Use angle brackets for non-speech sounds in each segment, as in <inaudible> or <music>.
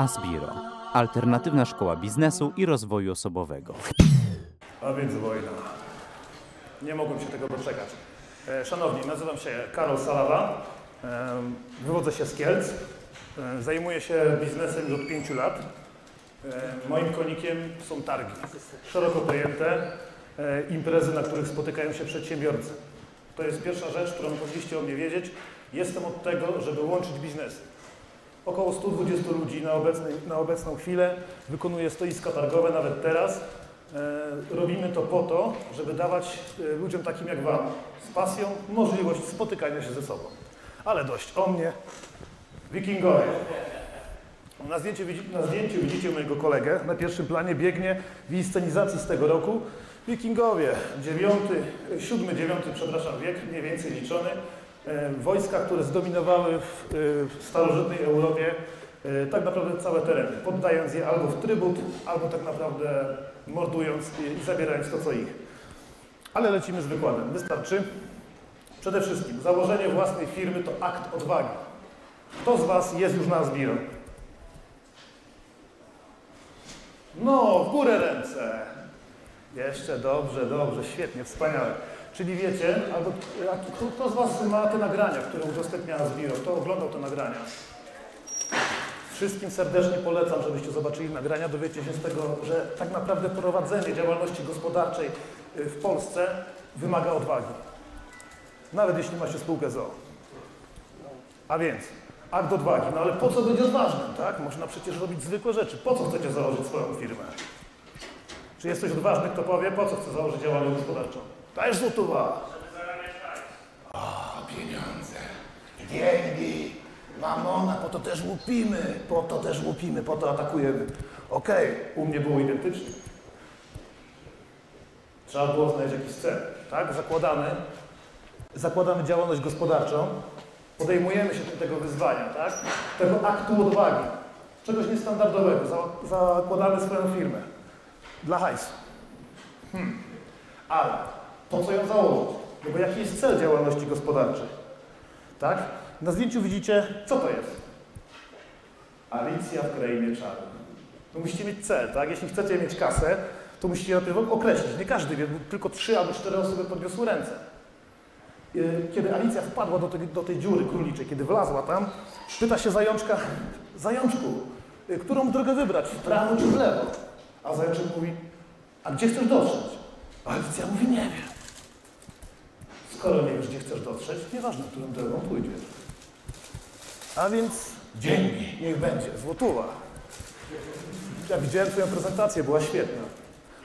Asbiro, alternatywna szkoła biznesu i rozwoju osobowego. A więc wojna. Nie mogłem się tego doczekać. E, Szanowni, nazywam się Karol Salawa. E, Wywodzę się z Kielc. E, Zajmuję się biznesem już od pięciu lat. Moim konikiem są targi. Szeroko pojęte imprezy, na których spotykają się przedsiębiorcy. To jest pierwsza rzecz, którą powinniście o mnie wiedzieć. Jestem od tego, żeby łączyć biznesy. Około 120 ludzi na, na obecną chwilę wykonuje stoiska targowe, nawet teraz. E, robimy to po to, żeby dawać e, ludziom takim jak Wam z pasją możliwość spotykania się ze sobą. Ale dość o mnie. Wikingowie. Na zdjęciu, na zdjęciu widzicie mojego kolegę. Na pierwszym planie biegnie w inscenizacji z tego roku. Wikingowie, dziewiąty, siódmy, dziewiąty, przepraszam, wiek, mniej więcej liczony. Wojska, które zdominowały w, e, w starożytnej Europie e, tak naprawdę całe tereny, poddając je albo w trybut, albo tak naprawdę mordując i, zabierając to, co ich. Ale lecimy z wykładem. Wystarczy. Przede wszystkim założenie własnej firmy to akt odwagi. Kto z Was jest już na Asbiro? No, w górę ręce. Jeszcze dobrze, dobrze, świetnie, wspaniale. Czyli wiecie, albo kto, kto z Was ma te nagrania, które udostępnia Asbiro? Kto oglądał te nagrania? Wszystkim serdecznie polecam, żebyście zobaczyli nagrania. Dowiecie się z tego, że tak naprawdę prowadzenie działalności gospodarczej y, w Polsce wymaga odwagi. Nawet jeśli ma się spółkę ZOO. A więc, akt odwagi. No ale po co być odważnym, tak? Można przecież robić zwykłe rzeczy. Po co chcecie założyć swoją firmę? Czy jest ktoś odważny, kto powie, po co chce założyć działalność gospodarczą? Dajesz złotówa. O, pieniądze. Pieniędzy. Mamona, po to też łupimy. Po to też łupimy, po to atakujemy. Okej, u mnie było identycznie. Trzeba było znaleźć jakiś cel, tak? Zakładamy, zakładamy działalność gospodarczą, podejmujemy się tego wyzwania, tak? Tego aktu odwagi, czegoś niestandardowego. Za- Zakładamy swoją firmę dla hajsu. Hmm. Ale po co ją założyć? No bo jaki jest cel działalności gospodarczej? Tak? Na zdjęciu widzicie, co to jest? Alicja w krainie czarów. No musicie mieć cel, tak? Jeśli chcecie mieć kasę, to musicie najpierw określić. Nie każdy wie, tylko trzy albo cztery osoby podniosły ręce. Yy, Kiedy Alicja wpadła do tej, do tej dziury króliczej, kiedy wlazła tam, pyta się zajączka, zajączku, yy, którą drogę wybrać, w prawo czy w lewo? A zajączek mówi, a gdzie chcesz dotrzeć? A Alicja mówi, nie wiem. Skoro nie wiesz, gdzie chcesz dotrzeć, nieważne, którą drogą pójdziesz. A więc dzięki, niech będzie, złotówa. Ja widziałem Twoją prezentację, była świetna.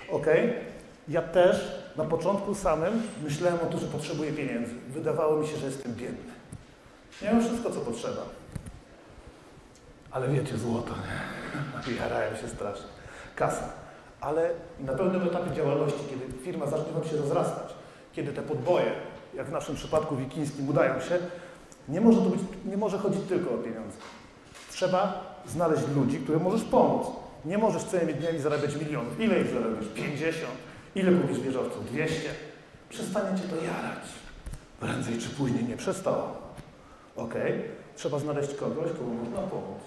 Ok? Ja też na początku samym myślałem o tym, że potrzebuję pieniędzy. Wydawało mi się, że jestem biedny. Miałem wszystko, co potrzeba. Ale wiecie, złoto, nie? <laughs> Jarają się strasznie. Kasa. Ale na pewnym etapie działalności, kiedy firma zacznie Wam się rozrastać, kiedy te podboje, jak w naszym przypadku wikińskim, udają się, nie może, to być, nie może chodzić tylko o pieniądze. Trzeba znaleźć ludzi, którym możesz pomóc. Nie możesz całymi dniami zarabiać milionów. Ile ich zarabiasz? 50? Ile kupisz wieżowców? 200? Przestanie cię to jarać. Prędzej czy później nie przestało. Ok? Trzeba znaleźć kogoś, komu można pomóc.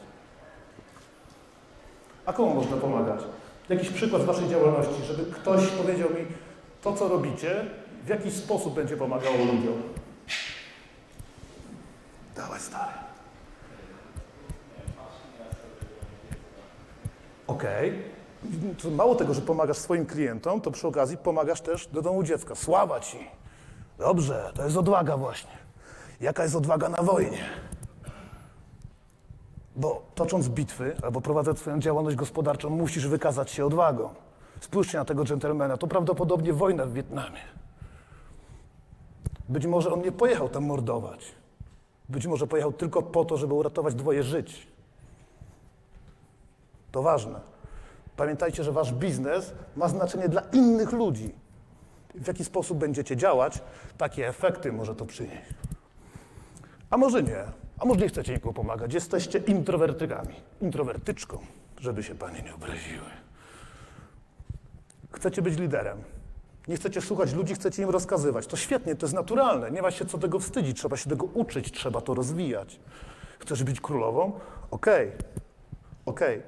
A komu można pomagać? Jakiś przykład z Waszej działalności, żeby ktoś powiedział mi, to co robicie, w jakiś sposób będzie pomagało ludziom. Dawaj stary. Okej. Mało tego, że pomagasz swoim klientom, to przy okazji pomagasz też do domu dziecka. Sława ci. Dobrze, to jest odwaga właśnie. Jaka jest odwaga na wojnie? Bo tocząc bitwy albo prowadząc swoją działalność gospodarczą, musisz wykazać się odwagą. Spójrzcie na tego dżentelmena, to prawdopodobnie wojna w Wietnamie. Być może on nie pojechał tam mordować. Być może pojechał tylko po to, żeby uratować dwoje żyć. To ważne. Pamiętajcie, że wasz biznes ma znaczenie dla innych ludzi. W jaki sposób będziecie działać, takie efekty może to przynieść. A może nie. A może nie chcecie nikomu pomagać. Jesteście introwertykami. Introwertyczką, żeby się panie nie obraziły. Chcecie być liderem. Nie chcecie słuchać ludzi, chcecie im rozkazywać. To świetnie, to jest naturalne. Nie ma się co tego wstydzić. Trzeba się tego uczyć, trzeba to rozwijać. Chcesz być królową? Okej. Okej.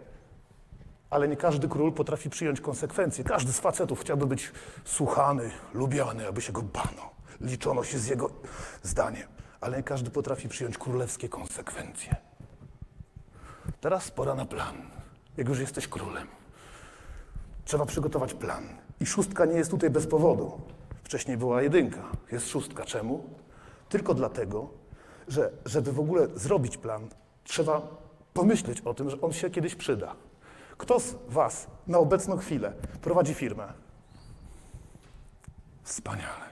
Ale nie każdy król potrafi przyjąć konsekwencje. Każdy z facetów chciałby być słuchany, lubiany, aby się go bano. Liczono się z jego zdaniem. Ale nie każdy potrafi przyjąć królewskie konsekwencje. Teraz pora na plan. Jak już jesteś królem, trzeba przygotować plan. I szóstka nie jest tutaj bez powodu. Wcześniej była jedynka, jest szóstka. Czemu? Tylko dlatego, że żeby w ogóle zrobić plan, trzeba pomyśleć o tym, że on się kiedyś przyda. Kto z Was na obecną chwilę prowadzi firmę? Wspaniale.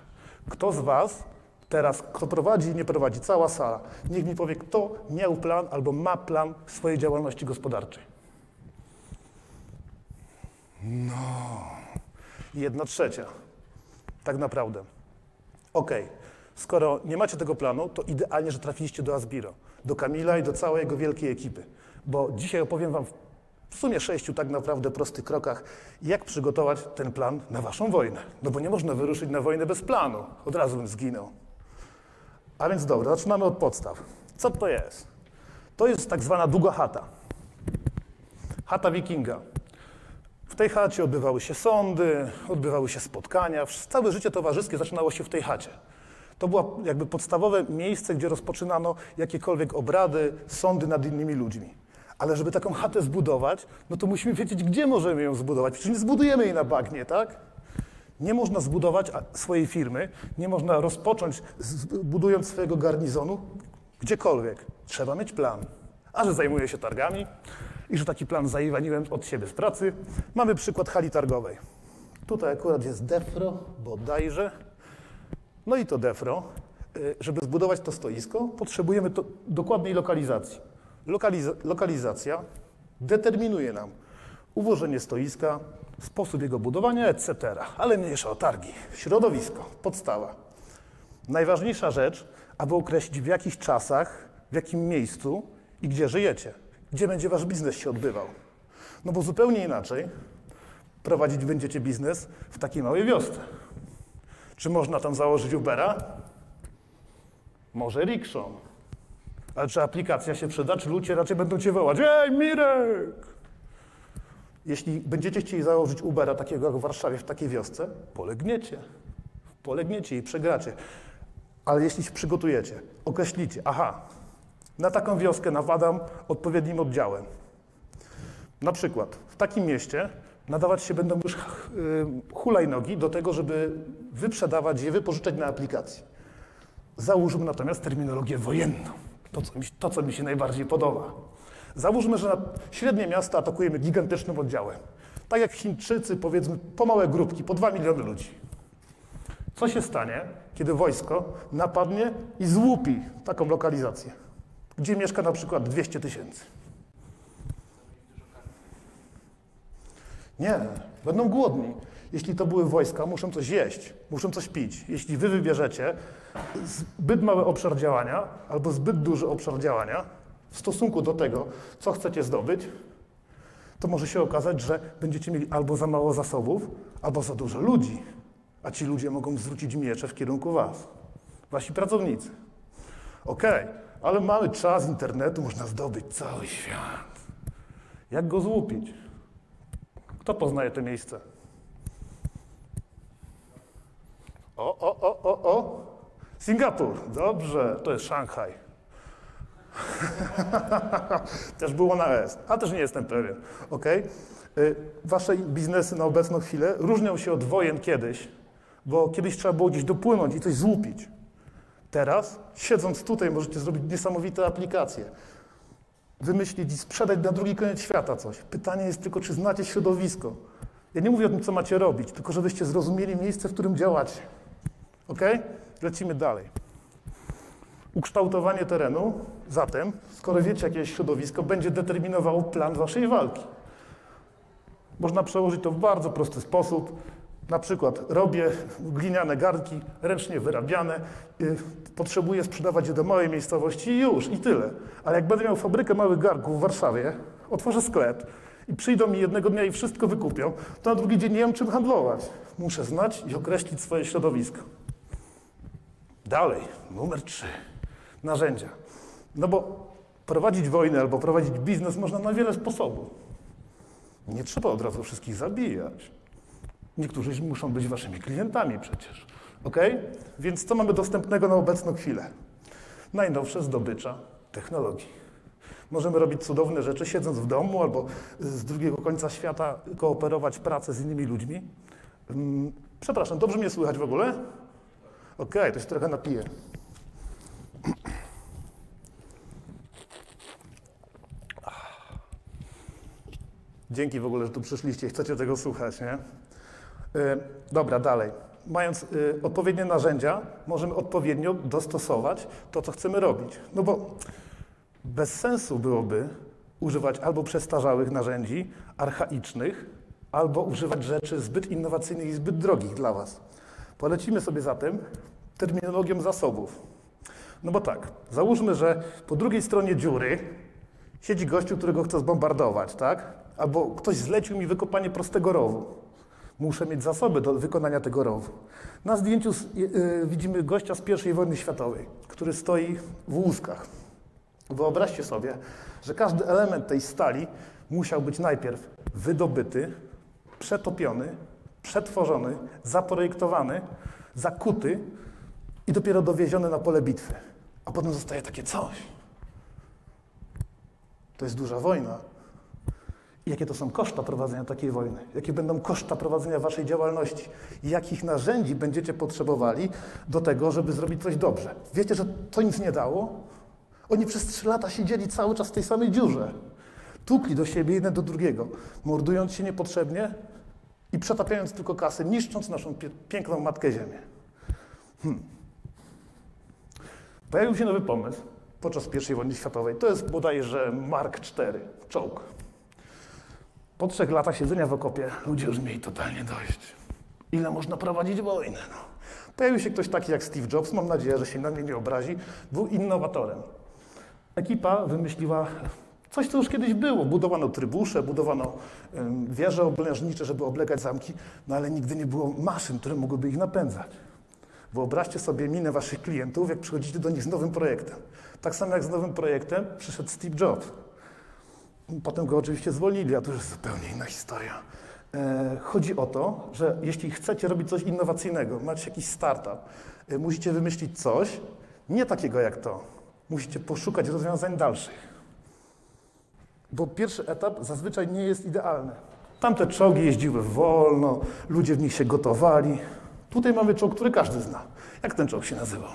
Kto z Was teraz, kto prowadzi i nie prowadzi, cała sala, niech mi powie, kto miał plan albo ma plan swojej działalności gospodarczej. No, jedna trzecia. Tak naprawdę. Okej, skoro nie macie tego planu, to idealnie, że trafiliście do Asbiro, do Kamila i do całej jego wielkiej ekipy. Bo dzisiaj opowiem Wam w sumie sześciu tak naprawdę prostych krokach, jak przygotować ten plan na Waszą wojnę. No bo nie można wyruszyć na wojnę bez planu. Od razu bym zginął. A więc dobra, zaczynamy od podstaw. Co to jest? To jest tak zwana długa chata. Chata wikinga. Tej chacie odbywały się sądy, odbywały się spotkania. Całe życie towarzyskie zaczynało się w tej chacie. To było jakby podstawowe miejsce, gdzie rozpoczynano jakiekolwiek obrady, sądy nad innymi ludźmi. Ale żeby taką chatę zbudować, no to musimy wiedzieć, gdzie możemy ją zbudować. Przecież nie zbudujemy jej na bagnie, tak? Nie można zbudować swojej firmy, nie można rozpocząć budując swojego garnizonu gdziekolwiek. Trzeba mieć plan. A że zajmuję się targami i że taki plan zaiwaniłem od siebie z pracy, mamy przykład hali targowej. Tutaj akurat jest defro, bodajże. No i to defro. Y, Żeby zbudować to stoisko, potrzebujemy to dokładnej lokalizacji. Lokaliza lokalizacja determinuje nam ułożenie stoiska, sposób jego budowania, etc. Ale mniejsza o targi. Środowisko, podstawa. Najważniejsza rzecz, aby określić w jakich czasach, w jakim miejscu i gdzie żyjecie, gdzie będzie wasz biznes się odbywał. No bo zupełnie inaczej prowadzić będziecie biznes w takiej małej wiosce. Czy można tam założyć Ubera? Może rikszą. Ale czy aplikacja się przyda, czy ludzie raczej będą cię wołać? Ej, Mirek! Jeśli będziecie chcieli założyć Ubera takiego jak w Warszawie, w takiej wiosce, polegniecie. Polegniecie i przegracie. Ale jeśli się przygotujecie, określicie, aha, na taką wioskę napadam odpowiednim oddziałem. Na przykład w takim mieście nadawać się będą już y, hulajnogi do tego, żeby wyprzedawać je, wypożyczać na aplikacji. Załóżmy natomiast terminologię wojenną. To co, mi, to, co mi się najbardziej podoba. Załóżmy, że na średnie miasta atakujemy gigantycznym oddziałem. Tak jak Chińczycy, powiedzmy, po małe grupki, po 2 miliony ludzi. Co się stanie, kiedy wojsko napadnie i złupi taką lokalizację, gdzie mieszka na przykład 200 tysięcy? Nie, będą głodni. Jeśli to były wojska, muszą coś jeść, muszą coś pić. Jeśli wy wybierzecie zbyt mały obszar działania albo zbyt duży obszar działania w stosunku do tego, co chcecie zdobyć, to może się okazać, że będziecie mieli albo za mało zasobów, albo za dużo ludzi, a ci ludzie mogą zwrócić miecze w kierunku was, wasi pracownicy. Okej, ale mamy czas internetu, można zdobyć cały świat. Jak go złupić? Kto poznaje to miejsce? O, o, o, o, o. Singapur. Dobrze, to jest Szanghaj. <laughs> też było na S, a też nie jestem pewien. Ok? Wasze biznesy na obecną chwilę różnią się od wojen kiedyś, bo kiedyś trzeba było gdzieś dopłynąć i coś złupić. Teraz, siedząc tutaj, możecie zrobić niesamowite aplikacje. Wymyślić i sprzedać na drugi koniec świata coś. Pytanie jest tylko, czy znacie środowisko. Ja nie mówię o tym, co macie robić, tylko żebyście zrozumieli miejsce, w którym działacie. Ok? Lecimy dalej. Ukształtowanie terenu, zatem, skoro wiecie, jakie jest środowisko, będzie determinowało plan waszej walki. Można przełożyć to w bardzo prosty sposób. Na przykład robię gliniane garnki, ręcznie wyrabiane, yy, potrzebuję sprzedawać je do małej miejscowości i już, i tyle. Ale jak będę miał fabrykę małych garnków w Warszawie, otworzę sklep i przyjdą mi jednego dnia i wszystko wykupią, to na drugi dzień nie wiem, czym handlować. Muszę znać i określić swoje środowisko. Dalej, numer trzy. Narzędzia. No bo Prowadzić wojnę albo prowadzić biznes można na wiele sposobów. Nie trzeba od razu wszystkich zabijać. Niektórzy muszą być waszymi klientami przecież. Ok? Więc co mamy dostępnego na obecną chwilę? Najnowsze zdobycza technologii. Możemy robić cudowne rzeczy, siedząc w domu albo z drugiego końca świata kooperować pracę z innymi ludźmi. Mm, Przepraszam, dobrze mnie słychać w ogóle? Okej, to się trochę napiję. Dzięki w ogóle, że tu przyszliście i chcecie tego słuchać, nie? Y, Dobra, dalej. Mając y, odpowiednie narzędzia, możemy odpowiednio dostosować to, co chcemy robić. No bo bez sensu byłoby używać albo przestarzałych narzędzi, archaicznych, albo używać rzeczy zbyt innowacyjnych i zbyt drogich dla Was. Polecimy sobie zatem terminologią zasobów. No bo tak, załóżmy, że po drugiej stronie dziury siedzi gościu, którego chcę zbombardować, tak? Albo ktoś zlecił mi wykopanie prostego rowu. Muszę mieć zasoby do wykonania tego rowu. Na zdjęciu y, widzimy gościa z I wojny światowej, który stoi w łuskach. Wyobraźcie sobie, że każdy element tej stali musiał być najpierw wydobyty, przetopiony, przetworzony, zaprojektowany, zakuty i dopiero dowieziony na pole bitwy. A potem zostaje takie coś. To jest duża wojna. Jakie to są koszta prowadzenia takiej wojny? Jakie będą koszta prowadzenia waszej działalności? Jakich narzędzi będziecie potrzebowali do tego, żeby zrobić coś dobrze? Wiecie, że to nic nie dało? Oni przez trzy lata siedzieli cały czas w tej samej dziurze. Tukli do siebie jeden do drugiego, mordując się niepotrzebnie i przetapiając tylko kasy, niszcząc naszą piękną matkę Ziemię. Hmm. Pojawił się nowy pomysł podczas I wojny światowej. To jest bodajże Mark IV, czołg. Po trzech latach siedzenia w okopie ludzie już mieli totalnie dość. Ile można prowadzić wojnę? No. Pojawił się ktoś taki jak Steve Jobs, mam nadzieję, że się na mnie nie obrazi, był innowatorem. Ekipa wymyśliła coś, co już kiedyś było. Budowano trybusze, budowano wieże oblężnicze, żeby oblegać zamki, no ale nigdy nie było maszyn, które mogłyby ich napędzać. Wyobraźcie sobie minę waszych klientów, jak przychodzicie do nich z nowym projektem. Tak samo jak z nowym projektem przyszedł Steve Jobs. Potem go oczywiście zwolnili, a to już jest zupełnie inna historia. E, chodzi o to, że jeśli chcecie robić coś innowacyjnego, macie jakiś startup, e, musicie wymyślić coś nie takiego jak to. Musicie poszukać rozwiązań dalszych. Bo pierwszy etap zazwyczaj nie jest idealny. Tamte czołgi jeździły wolno, ludzie w nich się gotowali. Tutaj mamy czołg, który każdy zna. Jak ten czołg się nazywał?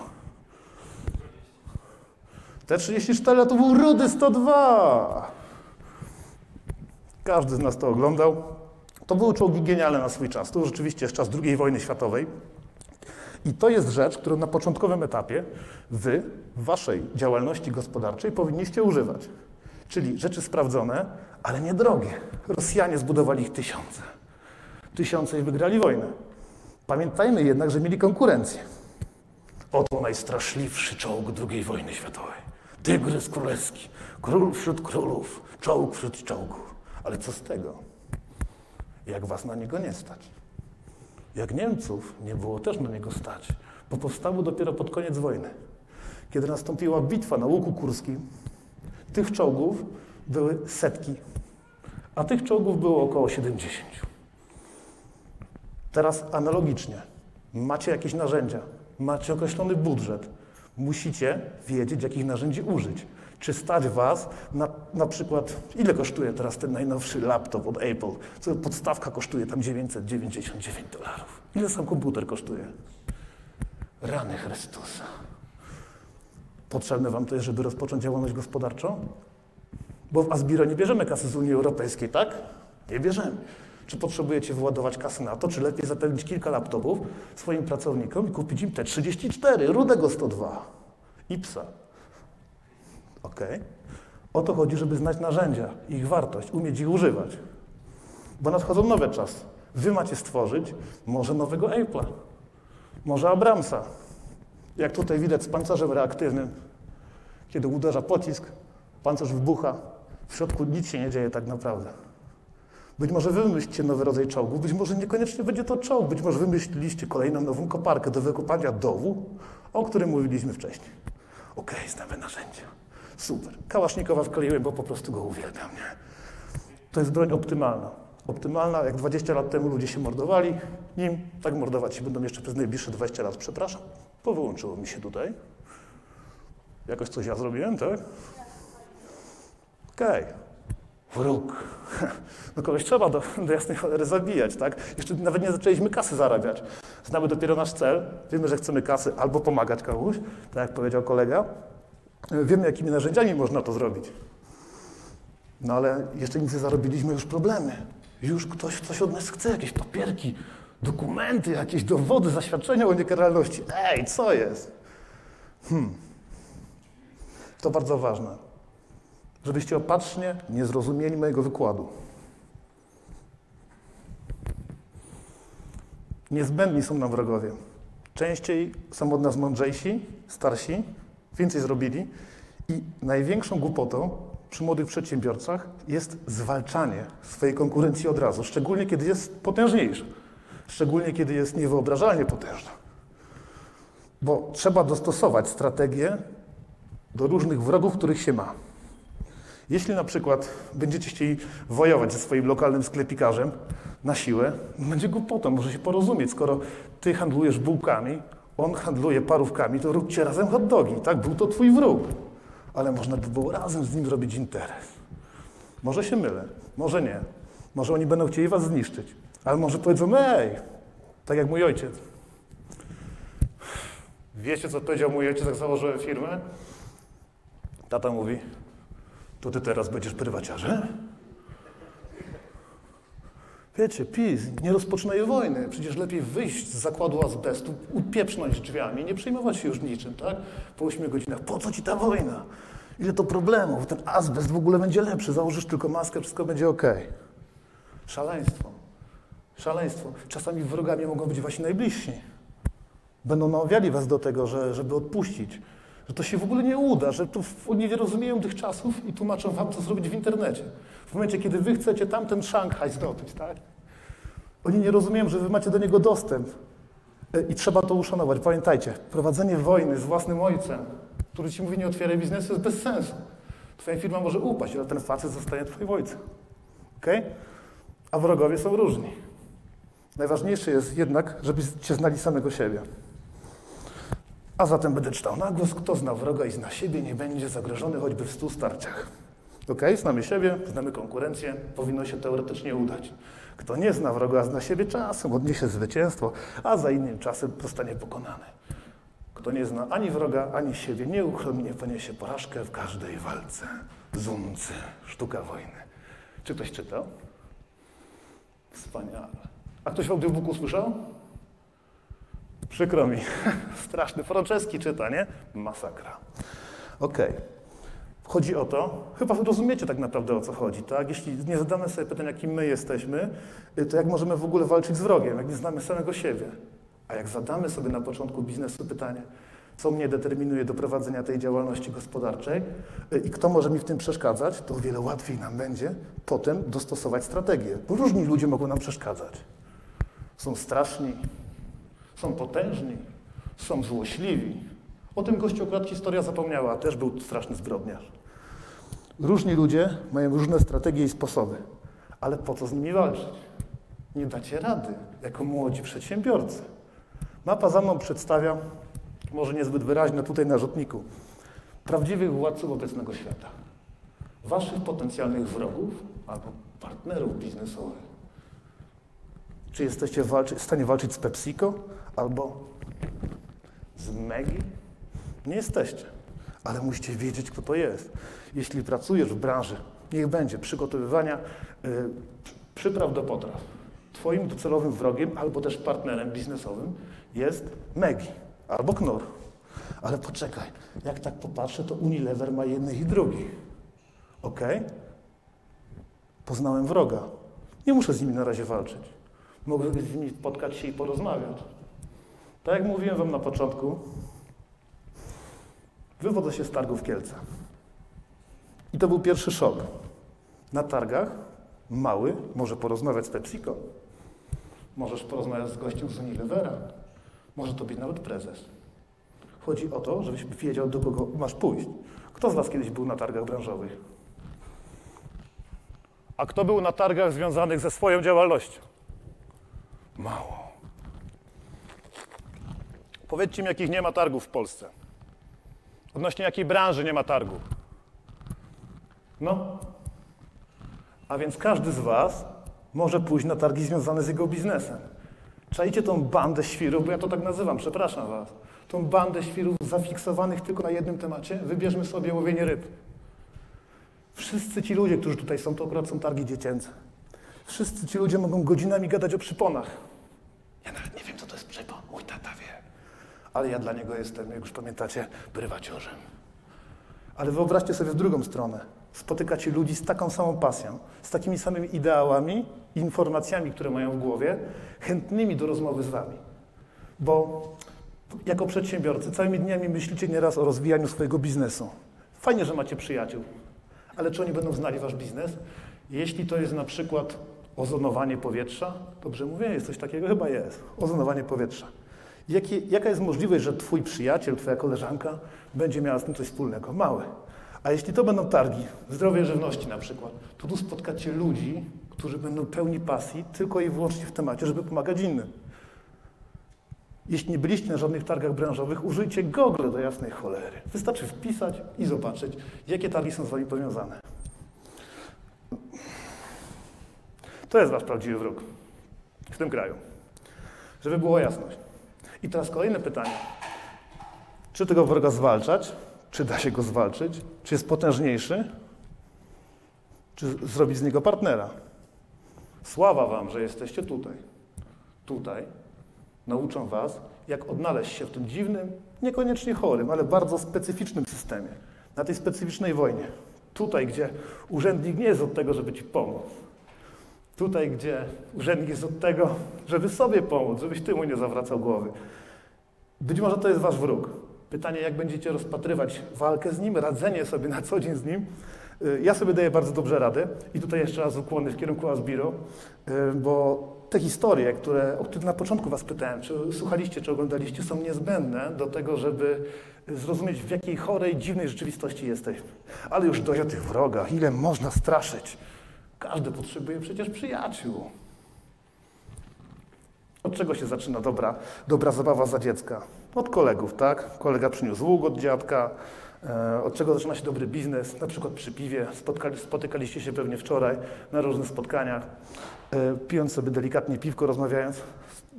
T-34 to był Rudy 102. Każdy z nas to oglądał. To były czołgi genialne na swój czas. To rzeczywiście jest czas II wojny światowej. I to jest rzecz, którą na początkowym etapie wy w waszej działalności gospodarczej powinniście używać. Czyli rzeczy sprawdzone, ale niedrogie. Rosjanie zbudowali ich tysiące. Tysiące i wygrali wojnę. Pamiętajmy jednak, że mieli konkurencję. Oto najstraszliwszy czołg II wojny światowej. Tygrys królewski, król wśród królów, czołg wśród czołgów. Ale co z tego? Jak was na niego nie stać? Jak Niemców nie było też na niego stać, bo powstały dopiero pod koniec wojny. Kiedy nastąpiła bitwa na Łuku Kurskim, tych czołgów były setki, a tych czołgów było około 70. Teraz analogicznie. Macie jakieś narzędzia, macie określony budżet. Musicie wiedzieć, jakich narzędzi użyć. Czy stać Was na, na przykład, ile kosztuje teraz ten najnowszy laptop od Apple? Co podstawka kosztuje tam 999 dolarów. Ile sam komputer kosztuje? Rany Chrystusa. Potrzebne Wam to jest, żeby rozpocząć działalność gospodarczą? Bo w Asbiro nie bierzemy kasy z Unii Europejskiej, tak? Nie bierzemy. Czy potrzebujecie wyładować kasy na to, czy lepiej zapewnić kilka laptopów swoim pracownikom i kupić im te 34, rudego 102 i psa? Ok? O to chodzi, żeby znać narzędzia, ich wartość, umieć ich używać. Bo nadchodzą nowe czasy. Wy macie stworzyć może nowego Apple'a, może Abramsa. Jak tutaj widać z pancerzem reaktywnym. Kiedy uderza pocisk, pancerz wybucha, w środku nic się nie dzieje tak naprawdę. Być może wy wymyślicie nowy rodzaj czołgu, być może niekoniecznie będzie to czołg, być może wymyśliliście kolejną nową koparkę do wykopania dołu, o którym mówiliśmy wcześniej. Okej, znamy narzędzia. Super. Kałasznikowa wkleiłem, bo po prostu go uwielbiam, nie? To jest broń optymalna. Optymalna, jak 20 lat temu ludzie się mordowali nim, tak mordować się będą jeszcze przez najbliższe 20 lat. Przepraszam, bo wyłączyło mi się tutaj. Jakoś coś ja zrobiłem, tak? Okej. Wróg. <laughs> No kogoś trzeba do, do jasnej cholery zabijać, tak? Jeszcze nawet nie zaczęliśmy kasy zarabiać. Znamy dopiero nasz cel, wiemy, że chcemy kasy albo pomagać komuś, tak jak powiedział kolega. Wiemy, jakimi narzędziami można to zrobić. No ale jeszcze nic nie zarobiliśmy, już problemy. Już ktoś coś od nas chce, jakieś papierki, dokumenty, jakieś dowody, zaświadczenia o niekaralności. Ej, co jest? Hmm. To bardzo ważne, żebyście opatrznie nie zrozumieli mojego wykładu. Niezbędni są nam wrogowie. Częściej są od nas mądrzejsi, starsi, więcej zrobili i największą głupotą przy młodych przedsiębiorcach jest zwalczanie swojej konkurencji od razu, szczególnie kiedy jest potężniejsza, szczególnie kiedy jest niewyobrażalnie potężna. Bo trzeba dostosować strategię do różnych wrogów, których się ma. Jeśli na przykład będziecie chcieli wojować ze swoim lokalnym sklepikarzem na siłę, no będzie głupotą, może się porozumieć, skoro ty handlujesz bułkami, on handluje parówkami, to róbcie razem hot dogi, tak? Był to twój wróg. Ale można by było razem z nim zrobić interes. Może się mylę, może nie. Może oni będą chcieli was zniszczyć. Ale może powiedzą, ej, tak jak mój ojciec. Wiecie, co powiedział mój ojciec, jak założyłem firmę? Tata mówi, to ty teraz będziesz prywaciarzem? Wiecie, PiS nie rozpoczynaje wojny. Przecież lepiej wyjść z zakładu azbestu, upieprznąć drzwiami, nie przejmować się już niczym, tak? Po 8 godzinach. Po co ci ta wojna? Ile to problemów? Ten azbest w ogóle będzie lepszy. Założysz tylko maskę, wszystko będzie ok. Szaleństwo. Szaleństwo. Czasami wrogami mogą być wasi najbliżsi. Będą namawiali was do tego, że, żeby odpuścić. Że to się w ogóle nie uda, że w- oni nie rozumieją tych czasów i tłumaczą wam, co zrobić w internecie. W momencie, kiedy wy chcecie tamten Szanghaj zdobyć, tak? Oni nie rozumieją, że wy macie do niego dostęp. E, I trzeba to uszanować. Pamiętajcie, prowadzenie wojny z własnym ojcem, który ci mówi, nie otwieraj biznesu, jest bez sensu. Twoja firma może upaść, ale ten facet zostanie twoim ojcem. Okay? A wrogowie są różni. Najważniejsze jest jednak, żebyście znali samego siebie. A zatem będę czytał na głos, kto zna wroga i zna siebie, nie będzie zagrożony choćby w stu starciach. Ok, znamy siebie, znamy konkurencję, powinno się teoretycznie udać. Kto nie zna wroga, zna siebie, czasem odniesie zwycięstwo, a za innym czasem zostanie pokonany. Kto nie zna ani wroga, ani siebie, nieuchronnie poniesie porażkę w każdej walce. Zumcy, sztuka wojny. Czy ktoś czytał? Wspaniale. A ktoś w audiobooku słyszał? Przykro mi. <laughs> Straszny. Franceski czyta, nie? Masakra. Okej. Chodzi o to, chyba rozumiecie tak naprawdę o co chodzi, tak? Jeśli nie zadamy sobie pytania, kim my jesteśmy, y, to jak możemy w ogóle walczyć z wrogiem, jak nie znamy samego siebie? A jak zadamy sobie na początku biznesu pytanie, co mnie determinuje do prowadzenia tej działalności gospodarczej y, i kto może mi w tym przeszkadzać, to o wiele łatwiej nam będzie potem dostosować strategię. Bo różni ludzie mogą nam przeszkadzać. Są straszni, są potężni, są złośliwi. O tym gościu akurat historia zapomniała, też był straszny zbrodniarz. Różni ludzie mają różne strategie i sposoby, ale po co z nimi walczyć? Nie dacie rady jako młodzi przedsiębiorcy. Mapa za mną przedstawia, może niezbyt wyraźna tutaj na rzutniku, prawdziwych władców obecnego świata. Waszych potencjalnych wrogów albo partnerów biznesowych. Czy jesteście w stanie walczyć z PepsiCo albo z Megi? Nie jesteście, ale musicie wiedzieć, kto to jest. Jeśli pracujesz w branży, niech będzie przygotowywania y, przypraw do potraw. Twoim docelowym wrogiem albo też partnerem biznesowym jest Megi albo Knur. Ale poczekaj, jak tak popatrzę, to Unilever ma jednych i drugich. Ok? Poznałem wroga. Nie muszę z nimi na razie walczyć. Mogę z nimi spotkać się i porozmawiać. Tak jak mówiłem Wam na początku, wywodzę się z targów Kielce. I to był pierwszy szok. Na targach mały może porozmawiać z PepsiCo, możesz porozmawiać z gościem z Unilevera, może to być nawet prezes. Chodzi o to, żebyś wiedział, do kogo masz pójść. Kto z Was kiedyś był na targach branżowych? A kto był na targach związanych ze swoją działalnością? Mało. Powiedzcie mi, jakich nie ma targów w Polsce. Odnośnie jakiej branży nie ma targu? No. A więc każdy z Was może pójść na targi związane z jego biznesem. Czajcie tą bandę świrów, bo ja to tak nazywam, przepraszam Was. Tą bandę świrów zafiksowanych tylko na jednym temacie. Wybierzmy sobie łowienie ryb. Wszyscy ci ludzie, którzy tutaj są, to akurat są targi dziecięce. Wszyscy ci ludzie mogą godzinami gadać o przyponach. Ja nawet nie wiem, co to jest przypon. Mój tata wie. Ale ja dla niego jestem, jak już pamiętacie, prywaciarzem. Ale wyobraźcie sobie w drugą stronę. Spotykacie ludzi z taką samą pasją, z takimi samymi ideałami, informacjami, które mają w głowie, chętnymi do rozmowy z wami. Bo jako przedsiębiorcy całymi dniami myślicie nieraz o rozwijaniu swojego biznesu. Fajnie, że macie przyjaciół, ale czy oni będą znali wasz biznes? Jeśli to jest na przykład ozonowanie powietrza, dobrze mówię, jest coś takiego? Chyba jest. Ozonowanie powietrza. Jaka jest możliwość, że twój przyjaciel, twoja koleżanka będzie miała z tym coś wspólnego? Małe. A jeśli to będą targi, zdrowie żywności na przykład, to tu spotkacie ludzi, którzy będą pełni pasji tylko i wyłącznie w temacie, żeby pomagać innym. Jeśli nie byliście na żadnych targach branżowych, użyjcie Google do jasnej cholery. Wystarczy wpisać i zobaczyć, jakie targi są z Wami powiązane. To jest Wasz prawdziwy wróg w tym kraju. Żeby było jasność. I teraz kolejne pytanie. Czy tego wroga zwalczać? Czy da się go zwalczyć? Czy jest potężniejszy? Czy zrobić z niego partnera? Sława Wam, że jesteście tutaj. Tutaj nauczą Was, jak odnaleźć się w tym dziwnym, niekoniecznie chorym, ale bardzo specyficznym systemie. Na tej specyficznej wojnie. Tutaj, gdzie urzędnik nie jest od tego, żeby Ci pomóc. Tutaj, gdzie urzędnik jest od tego, żeby sobie pomóc, żebyś Ty mu nie zawracał głowy. Być może to jest Wasz wróg. Pytanie, jak będziecie rozpatrywać walkę z nim, radzenie sobie na co dzień z nim. Y, Ja sobie daję bardzo dobrze radę i tutaj jeszcze raz ukłony w kierunku Asbiro, y, bo te historie, które, o których na początku Was pytałem, czy słuchaliście, czy oglądaliście, są niezbędne do tego, żeby zrozumieć, w jakiej chorej, dziwnej rzeczywistości jesteśmy. Ale już dość o tych wrogach, ile można straszyć. Każdy potrzebuje przecież przyjaciół. Od czego się zaczyna dobra, dobra zabawa za dziecka? Od kolegów, tak? Kolega przyniósł łuk od dziadka. E, Od czego zaczyna się dobry biznes? Na przykład przy piwie. Spotkali, spotykaliście się pewnie wczoraj na różnych spotkaniach, e, pijąc sobie delikatnie piwko, rozmawiając.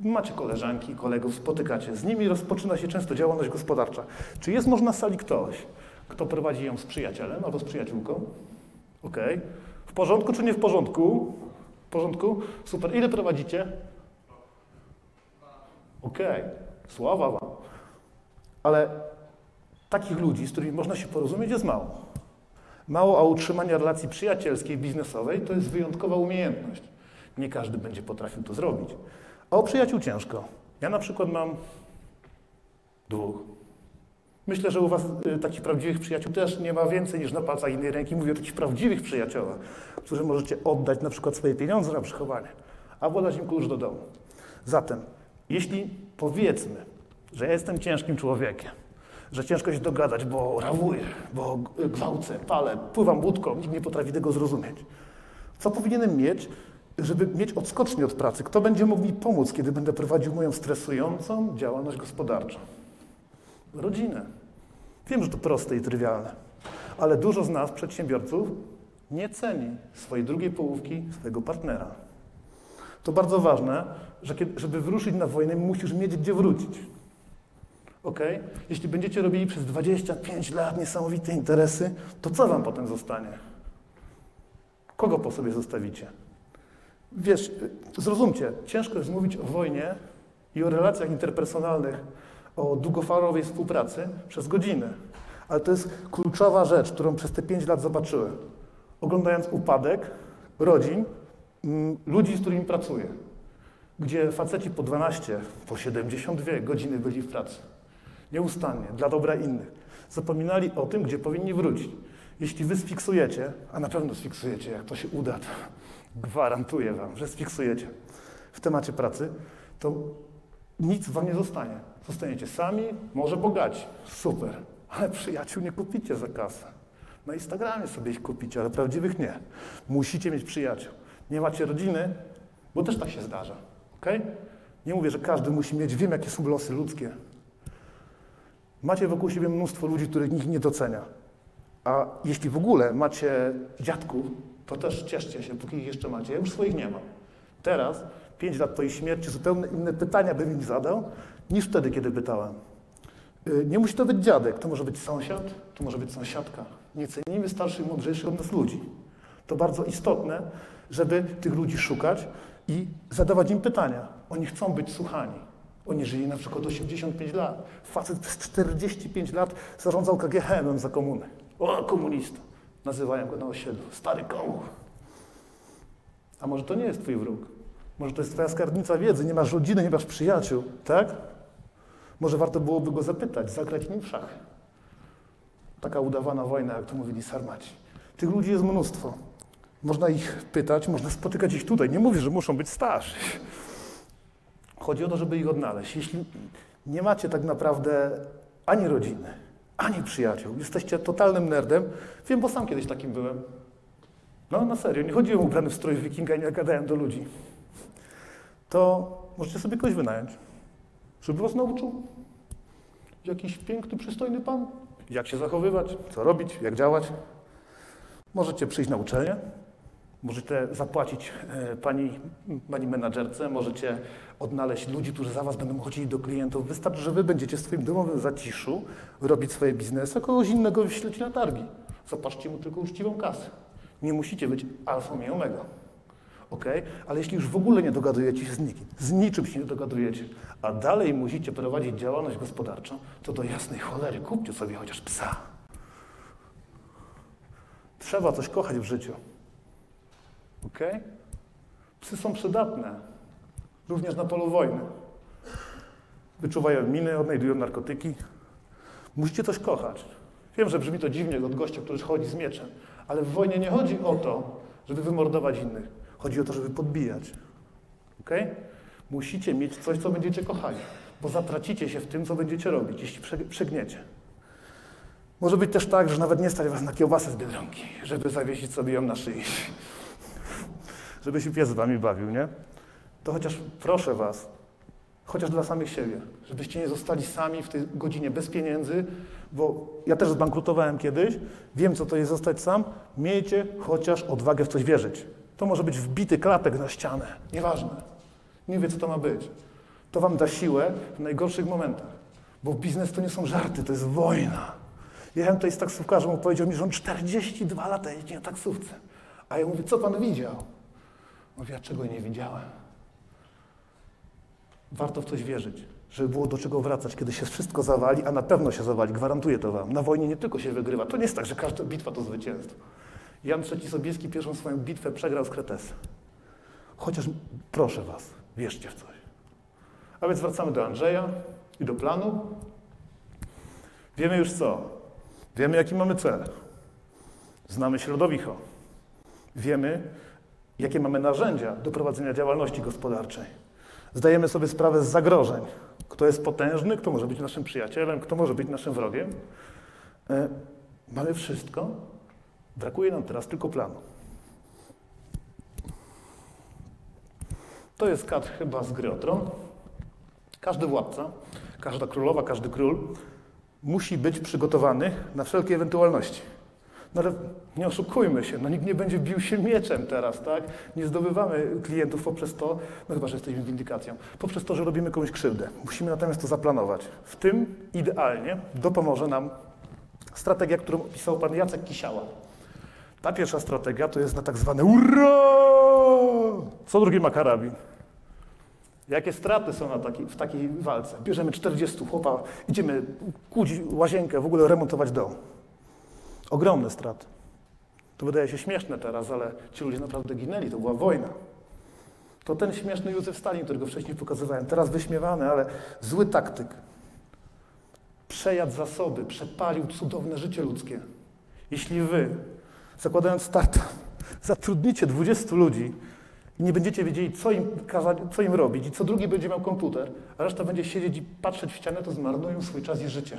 Macie koleżanki, kolegów, spotykacie. Z nimi rozpoczyna się często działalność gospodarcza. Czy jest może na sali ktoś, kto prowadzi ją z przyjacielem albo z przyjaciółką? Okej. W porządku czy nie w porządku? W porządku? Super. Ile prowadzicie? Okej, sława wam. Ale takich ludzi, z którymi można się porozumieć, jest mało. Mało, a utrzymanie relacji przyjacielskiej, biznesowej to jest wyjątkowa umiejętność. Nie każdy będzie potrafił to zrobić. A o przyjaciół ciężko. Ja na przykład mam dwóch. Myślę, że u Was y, takich prawdziwych przyjaciół też nie ma więcej niż na palcach innej ręki. Mówię o takich prawdziwych przyjaciołach, którzy możecie oddać na przykład swoje pieniądze na przechowanie, albo dać im klucz do domu. Zatem, jeśli powiedzmy, że ja jestem ciężkim człowiekiem, że ciężko się dogadać, bo rawuję, bo gwałcę, palę, pływam łódką, nikt nie potrafi tego zrozumieć. Co powinienem mieć, żeby mieć odskocznię od pracy? Kto będzie mógł mi pomóc, kiedy będę prowadził moją stresującą działalność gospodarczą? Rodzinę. Wiem, że to proste i trywialne, ale dużo z nas, przedsiębiorców, nie ceni swojej drugiej połówki, swojego partnera. To bardzo ważne, że kiedy, żeby wyruszyć na wojnę, musisz mieć gdzie wrócić. Ok? Jeśli będziecie robili przez 25 lat niesamowite interesy, to co wam potem zostanie? Kogo po sobie zostawicie? Wiesz, zrozumcie, ciężko jest mówić o wojnie i o relacjach interpersonalnych, o długofalowej współpracy przez godzinę. Ale to jest kluczowa rzecz, którą przez te 5 lat zobaczyłem. Oglądając upadek rodzin, mm, ludzi, z którymi pracuję, gdzie faceci po 12, po 72 godziny byli w pracy. Nieustannie, dla dobra innych. Zapominali o tym, gdzie powinni wrócić. Jeśli wy sfiksujecie, a na pewno sfiksujecie, jak to się uda, to gwarantuję wam, że sfiksujecie w temacie pracy, to nic wam nie zostanie. Zostaniecie sami, może bogaci, super, Ale przyjaciół nie kupicie za kasę. Na Instagramie sobie ich kupicie, ale prawdziwych nie. Musicie mieć przyjaciół. Nie macie rodziny, bo też tak się zdarza. ok? Nie mówię, że każdy musi mieć, wiem jakie są losy ludzkie. Macie wokół siebie mnóstwo ludzi, których nikt nie docenia. A jeśli w ogóle macie dziadków, to też cieszcie się, póki ich jeszcze macie. Ja już swoich nie mam. Teraz, pięć lat po ich śmierci, zupełnie inne pytania bym im zadał, niż wtedy, kiedy pytałem. Y, Nie musi to być dziadek, to może być sąsiad, to może być sąsiadka. Nie cenimy starszych, mądrzejszych od nas ludzi. To bardzo istotne, żeby tych ludzi szukać i zadawać im pytania. Oni chcą być słuchani. Oni żyli na przykład 85 lat. Facet przez 45 lat zarządzał KGHM za komuny. O, komunista. Nazywają go na osiedlu. Stary komuch. A może to nie jest twój wróg? Może to jest twoja skarbnica wiedzy, nie masz rodziny, nie masz przyjaciół, tak? Może warto byłoby go zapytać, zagrać nim w szachy. Taka udawana wojna, jak to mówili sarmaci. Tych ludzi jest mnóstwo. Można ich pytać, można spotykać ich tutaj. Nie mówię, że muszą być starsi. Chodzi o to, żeby ich odnaleźć. Jeśli nie macie tak naprawdę ani rodziny, ani przyjaciół, jesteście totalnym nerdem, wiem, bo sam kiedyś takim byłem. No, na serio, nie chodziłem ubrany w strój wikinga i nie gadałem do ludzi. To możecie sobie kogoś wynająć, żeby was nauczył. Jakiś piękny, przystojny pan. Jak się zachowywać, co robić, jak działać. Możecie przyjść na uczelnię, możecie zapłacić e, pani, pani menadżerce, możecie odnaleźć ludzi, którzy za was będą chodzili do klientów. Wystarczy, że wy będziecie w swoim domowym zaciszu robić swoje biznesy, a kogoś innego wyślecie na targi. Zapłaccie mu tylko uczciwą kasę. Nie musicie być alfą i omega. ok? Ale jeśli już w ogóle nie dogadujecie się z nikim, z niczym się nie dogadujecie, a dalej musicie prowadzić działalność gospodarczą, to do jasnej cholery kupcie sobie chociaż psa. Trzeba coś kochać w życiu. ok? Psy są przydatne, również na polu wojny. Wyczuwają miny, odnajdują narkotyki. Musicie coś kochać. Wiem, że brzmi to dziwnie od gościa, który chodzi z mieczem, ale w wojnie nie chodzi o to, żeby wymordować innych. Chodzi o to, żeby podbijać. ok? Musicie mieć coś, co będziecie kochali, bo zatracicie się w tym, co będziecie robić, jeśli prze- przegniecie. Może być też tak, że nawet nie stać was na kiełbasę z Biedronki, żeby zawiesić sobie ją na szyi. <laughs> żeby się pies z wami bawił, nie? To chociaż proszę was, chociaż dla samych siebie, żebyście nie zostali sami w tej godzinie bez pieniędzy, bo ja też zbankrutowałem kiedyś, wiem co to jest zostać sam, miejcie chociaż odwagę w coś wierzyć. To może być wbity klapek na ścianę, nieważne. Nie wie co to ma być. To wam da siłę w najgorszych momentach, bo biznes to nie są żarty, to jest wojna. Jechałem tutaj z taksówkarzem, on powiedział mi, że on 42 lata jeździ na taksówce. A ja mówię, co pan widział? Mówię, a czego nie widziałem? Warto w coś wierzyć, żeby było do czego wracać, kiedy się wszystko zawali, a na pewno się zawali, gwarantuję to wam. Na wojnie nie tylko się wygrywa, to nie jest tak, że każda bitwa to zwycięstwo. Jan III Sobieski pierwszą swoją bitwę przegrał z Kretesem. Chociaż proszę was, wierzcie w coś. A więc wracamy do Andrzeja i do planu. Wiemy już co. Wiemy, jaki mamy cel. Znamy środowisko. Wiemy, jakie mamy narzędzia do prowadzenia działalności gospodarczej. Zdajemy sobie sprawę z zagrożeń. Kto jest potężny, kto może być naszym przyjacielem, kto może być naszym wrogiem. E, mamy wszystko. Brakuje nam teraz tylko planu. To jest kat chyba z gry o tron. Każdy władca, każda królowa, każdy król musi być przygotowany na wszelkie ewentualności. No ale nie oszukujmy się, no nikt nie będzie bił się mieczem teraz, tak? Nie zdobywamy klientów poprzez to, no chyba, że jesteśmy windykacją, poprzez to, że robimy komuś krzywdę. Musimy natomiast to zaplanować. W tym idealnie dopomoże nam strategia, którą opisał pan Jacek Kisiała. Ta pierwsza strategia to jest na tak zwane urra! Co drugi ma karabin. Jakie straty są na taki, w takiej walce? Bierzemy 40 chłopa, idziemy kuć łazienkę, w ogóle remontować dom. Ogromne straty. To wydaje się śmieszne teraz, ale ci ludzie naprawdę ginęli, to była wojna. To ten śmieszny Józef Stalin, którego wcześniej pokazywałem, teraz wyśmiewany, ale zły taktyk. Przejadł zasoby, przepalił cudowne życie ludzkie. Jeśli wy, zakładając startup, zatrudnicie 20 ludzi i nie będziecie wiedzieli, co im, co im robić i co drugi będzie miał komputer, a reszta będzie siedzieć i patrzeć w ścianę, to zmarnują swój czas i życie.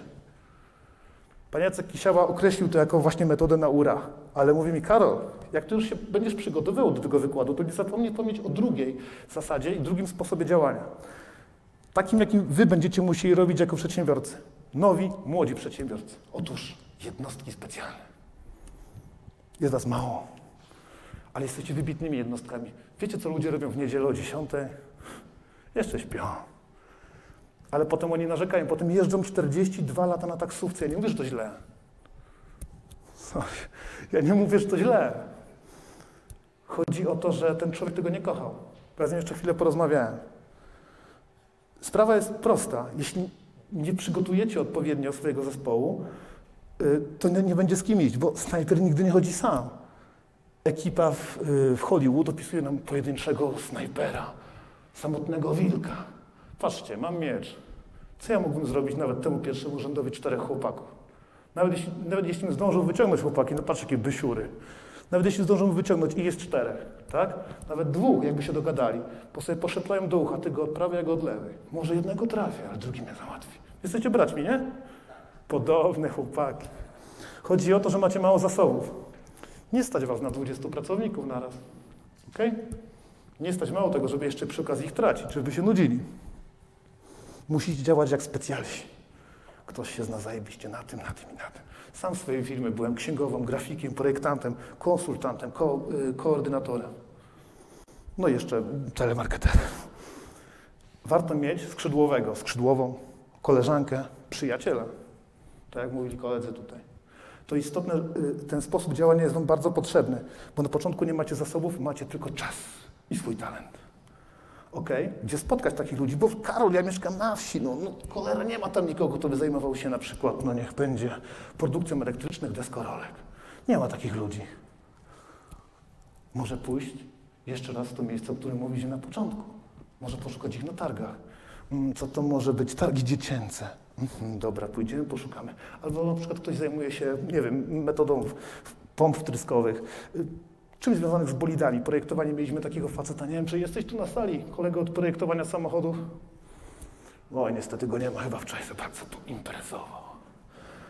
Pan Jacek Kisiała określił to jako właśnie metodę na ura, ale mówi mi, Karol, jak ty już się będziesz przygotowywał do tego wykładu, to nie zapomnij wspomnieć o drugiej zasadzie i drugim sposobie działania. Takim, jakim wy będziecie musieli robić jako przedsiębiorcy. Nowi, młodzi przedsiębiorcy. Otóż jednostki specjalne. Jest was mało, ale jesteście wybitnymi jednostkami. Wiecie, co ludzie robią w niedzielę o 10? Jeszcze śpią. Ale potem oni narzekają, potem jeżdżą 42 lata na taksówce. Ja nie mówię, że to źle. Ja nie mówię, że to źle. Chodzi o to, że ten człowiek tego nie kochał. Ja z nim jeszcze chwilę porozmawiałem. Sprawa jest prosta. Jeśli nie przygotujecie odpowiednio swojego zespołu, y, to nie, nie będzie z kim iść, bo snajper nigdy nie chodzi sam. Ekipa w, y, w Hollywood opisuje nam pojedynczego snajpera, samotnego wilka. Patrzcie, mam miecz. Co ja mógłbym zrobić nawet temu pierwszemu rzędowi czterech chłopaków? Nawet jeśli, nawet jeśli zdążą wyciągnąć chłopaki, no patrz jakie bysiury. Nawet jeśli zdążą wyciągnąć i jest czterech, tak? Nawet dwóch, jakby się dogadali, bo sobie poszeptają do ucha, ty go od prawej, ja od lewej. Może jednego trafię, ale drugi mnie załatwi. Jesteście braćmi, nie? Podobne chłopaki. Chodzi o to, że macie mało zasobów. Nie stać was na 20 pracowników naraz. ok? Nie stać mało tego, żeby jeszcze przy okazji ich tracić, żeby się nudzili. Musicie działać jak specjalsi. Ktoś się zna zajebiście na tym, na tym i na tym. Sam w swojej firmie byłem księgową, grafikiem, projektantem, konsultantem, ko y, koordynatorem. No i jeszcze telemarketerem. Warto mieć skrzydłowego, skrzydłową, koleżankę, przyjaciela. Tak jak mówili koledzy tutaj. To istotne, y, ten sposób działania jest Wam bardzo potrzebny, bo na początku nie macie zasobów, macie tylko czas i swój talent. Ok? Gdzie spotkać takich ludzi? Bo Karol, ja mieszkam na wsi, no, no cholera, nie ma tam nikogo, kto by zajmował się na przykład, no niech będzie, produkcją elektrycznych deskorolek. Nie ma takich ludzi. Może pójść jeszcze raz w to miejsce, o którym mówiliśmy na początku. Może poszukać ich na targach. Mm, Co to może być? Targi dziecięce. Mhm, dobra, pójdziemy, poszukamy. Albo na przykład ktoś zajmuje się, nie wiem, metodą pomp wtryskowych, y, czymś związanym z bolidami. Projektowanie mieliśmy takiego faceta, nie wiem, czy jesteś tu na sali, kolega od projektowania samochodów? Oj, niestety go nie ma, chyba wczoraj za bardzo poimprezował.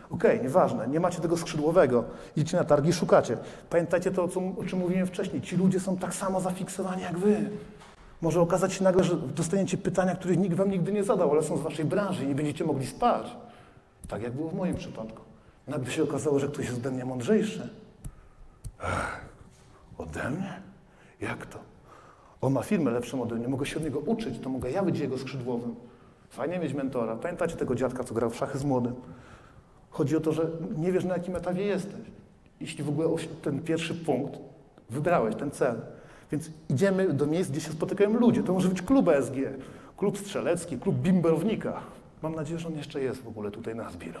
Okej, nieważne, nie macie tego skrzydłowego. Idziecie na targi, szukacie. Pamiętajcie to, o, o czym mówiłem wcześniej. Ci ludzie są tak samo zafiksowani jak wy. Może okazać się nagle, że dostaniecie pytania, których nikt wam nigdy nie zadał, ale są z waszej branży i nie będziecie mogli spać. Tak jak było w moim przypadku. Nagle się okazało, że ktoś jest ode mnie mądrzejszy. Ech, ode mnie? Jak to? On ma firmę lepszą ode mnie, mogę się od niego uczyć, to mogę ja być jego skrzydłowym. Fajnie mieć mentora. Pamiętacie tego dziadka, co grał w szachy z młodym? Chodzi o to, że nie wiesz, na jakim etapie jesteś. Jeśli w ogóle ten pierwszy punkt wybrałeś, ten cel. Więc idziemy do miejsc, gdzie się spotykają ludzie. To może być klub ESG, klub strzelecki, klub bimberownika. Mam nadzieję, że on jeszcze jest w ogóle tutaj na Zbiro.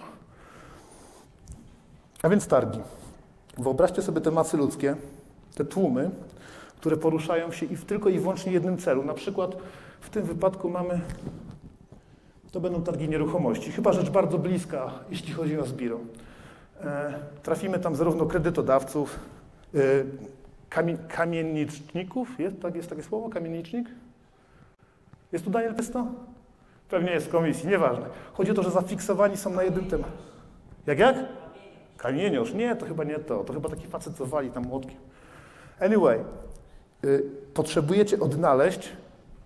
A więc targi. Wyobraźcie sobie te masy ludzkie, te tłumy, które poruszają się i w tylko i wyłącznie jednym celu. Na przykład w tym wypadku mamy, to będą targi nieruchomości, chyba rzecz bardzo bliska, jeśli chodzi o Zbiro. E, trafimy tam zarówno kredytodawców, e, kamie, kamienniczników, jest, tak, jest takie słowo, kamiennicznik? Jest tu Daniel Pysto? Pewnie jest w komisji, nieważne. Chodzi o to, że zafiksowani są na jednym temacie. Jak, jak? Kamieniarz. Nie, to chyba nie to. To chyba taki facet, co wali tam młotkiem. Anyway, y, potrzebujecie odnaleźć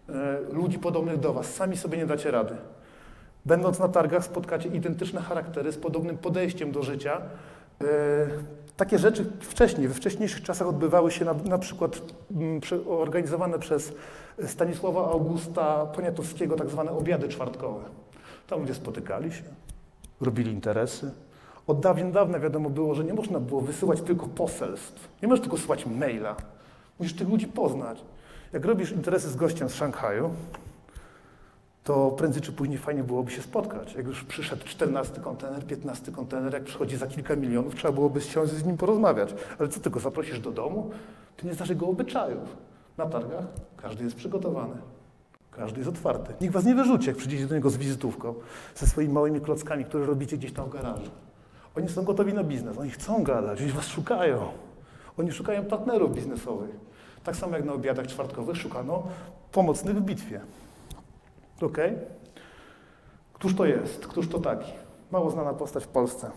y, ludzi podobnych do was. Sami sobie nie dacie rady. Będąc na targach spotkacie identyczne charaktery z podobnym podejściem do życia. Y, takie rzeczy wcześniej, we wcześniejszych czasach odbywały się na, na przykład mm, prze, organizowane przez Stanisława Augusta Poniatowskiego tak zwane obiady czwartkowe. Tam ludzie spotykali się, robili interesy. Od dawien dawna wiadomo było, że nie można było wysyłać tylko poselstw. Nie możesz tylko syłać maila. Musisz tych ludzi poznać. Jak robisz interesy z gościem z Szanghaju, to prędzej czy później fajnie byłoby się spotkać. Jak już przyszedł 14 kontener, 15 kontener, jak przychodzi za kilka milionów, trzeba byłoby siąść z nim porozmawiać. Ale co tylko zaprosisz do domu? Ty nie znasz jego obyczajów. Na targach każdy jest przygotowany. Każdy jest otwarty. Nikt was nie wyrzuci, jak przyjdziecie do niego z wizytówką, ze swoimi małymi klockami, które robicie gdzieś tam w garażu. Oni są gotowi na biznes, oni chcą gadać, oni was szukają. Oni szukają partnerów biznesowych. Tak samo jak na obiadach czwartkowych szukano pomocnych w bitwie. Ok? Któż to jest? Któż to taki? Mało znana postać w Polsce.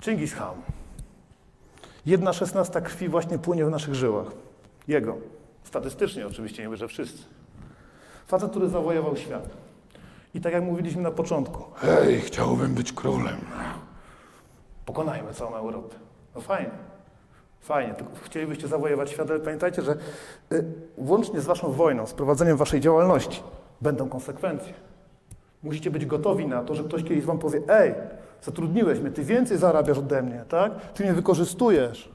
Chingis Khan. Jedna szesnasta krwi właśnie płynie w naszych żyłach. Jego. Statystycznie oczywiście, nie mówię, że wszyscy. Facet, który zawojował świat. I tak jak mówiliśmy na początku, hej, chciałbym być królem. Pokonajmy całą Europę. No fajnie. Fajnie, tylko chcielibyście zawojować świat, ale pamiętajcie, że y, włącznie z waszą wojną, z prowadzeniem waszej działalności, będą konsekwencje. Musicie być gotowi na to, że ktoś kiedyś wam powie, ej, zatrudniłeś mnie, ty więcej zarabiasz ode mnie, tak? Ty mnie wykorzystujesz.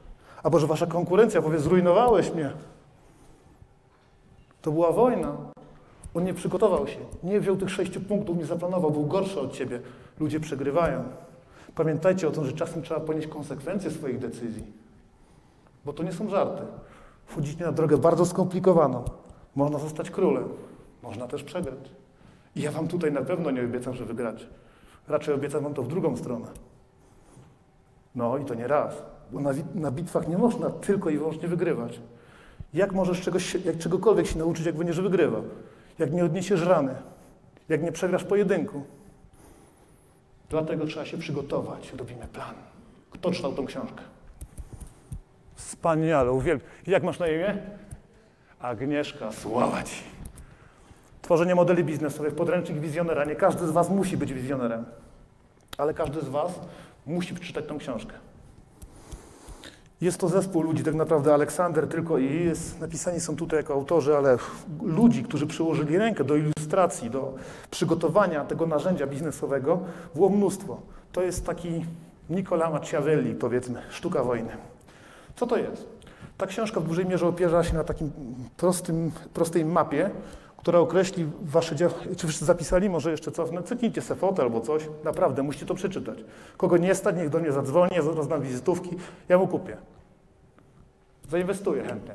Albo że wasza konkurencja powie, zrujnowałeś mnie. To była wojna. On nie przygotował się, nie wziął tych sześciu punktów, nie zaplanował, był gorszy od ciebie. Ludzie przegrywają. Pamiętajcie o tym, że czasem trzeba ponieść konsekwencje swoich decyzji. Bo to nie są żarty. Wchodzicie na drogę bardzo skomplikowaną. Można zostać królem, można też przegrać. I ja wam tutaj na pewno nie obiecam, że wygracie. Raczej obiecam wam to w drugą stronę. No i to nie raz. Bo na, na bitwach nie można tylko i wyłącznie wygrywać. Jak możesz czegoś, jak czegokolwiek się nauczyć, jak będziesz wygrywał? Jak nie odniesiesz rany? Jak nie przegrasz pojedynku? Dlatego trzeba się przygotować. Robimy plan. Kto czytał tą książkę? Wspaniale, uwielbiam. Jak masz na imię? Agnieszka, sława Ci. Tworzenie modeli biznesowych, podręcznik wizjonera. Nie każdy z Was musi być wizjonerem, ale każdy z Was musi przeczytać tą książkę. Jest to zespół ludzi, tak naprawdę Aleksander tylko i jest, napisani są tutaj jako autorzy, ale ludzi, którzy przyłożyli rękę do ilustracji, do przygotowania tego narzędzia biznesowego, było mnóstwo. To jest taki Nicola Machiavelli, powiedzmy, sztuka wojny. Co to jest? Ta książka w dużej mierze opiera się na takim prostym, prostej mapie, która określi wasze działania. Czy wszyscy zapisali? Może jeszcze cofnę? Cyknijcie se fotę albo coś. Naprawdę, musicie to przeczytać. Kogo nie stać, niech do mnie zadzwoni, ja rozdam wizytówki, ja mu kupię. Zainwestuję chętnie.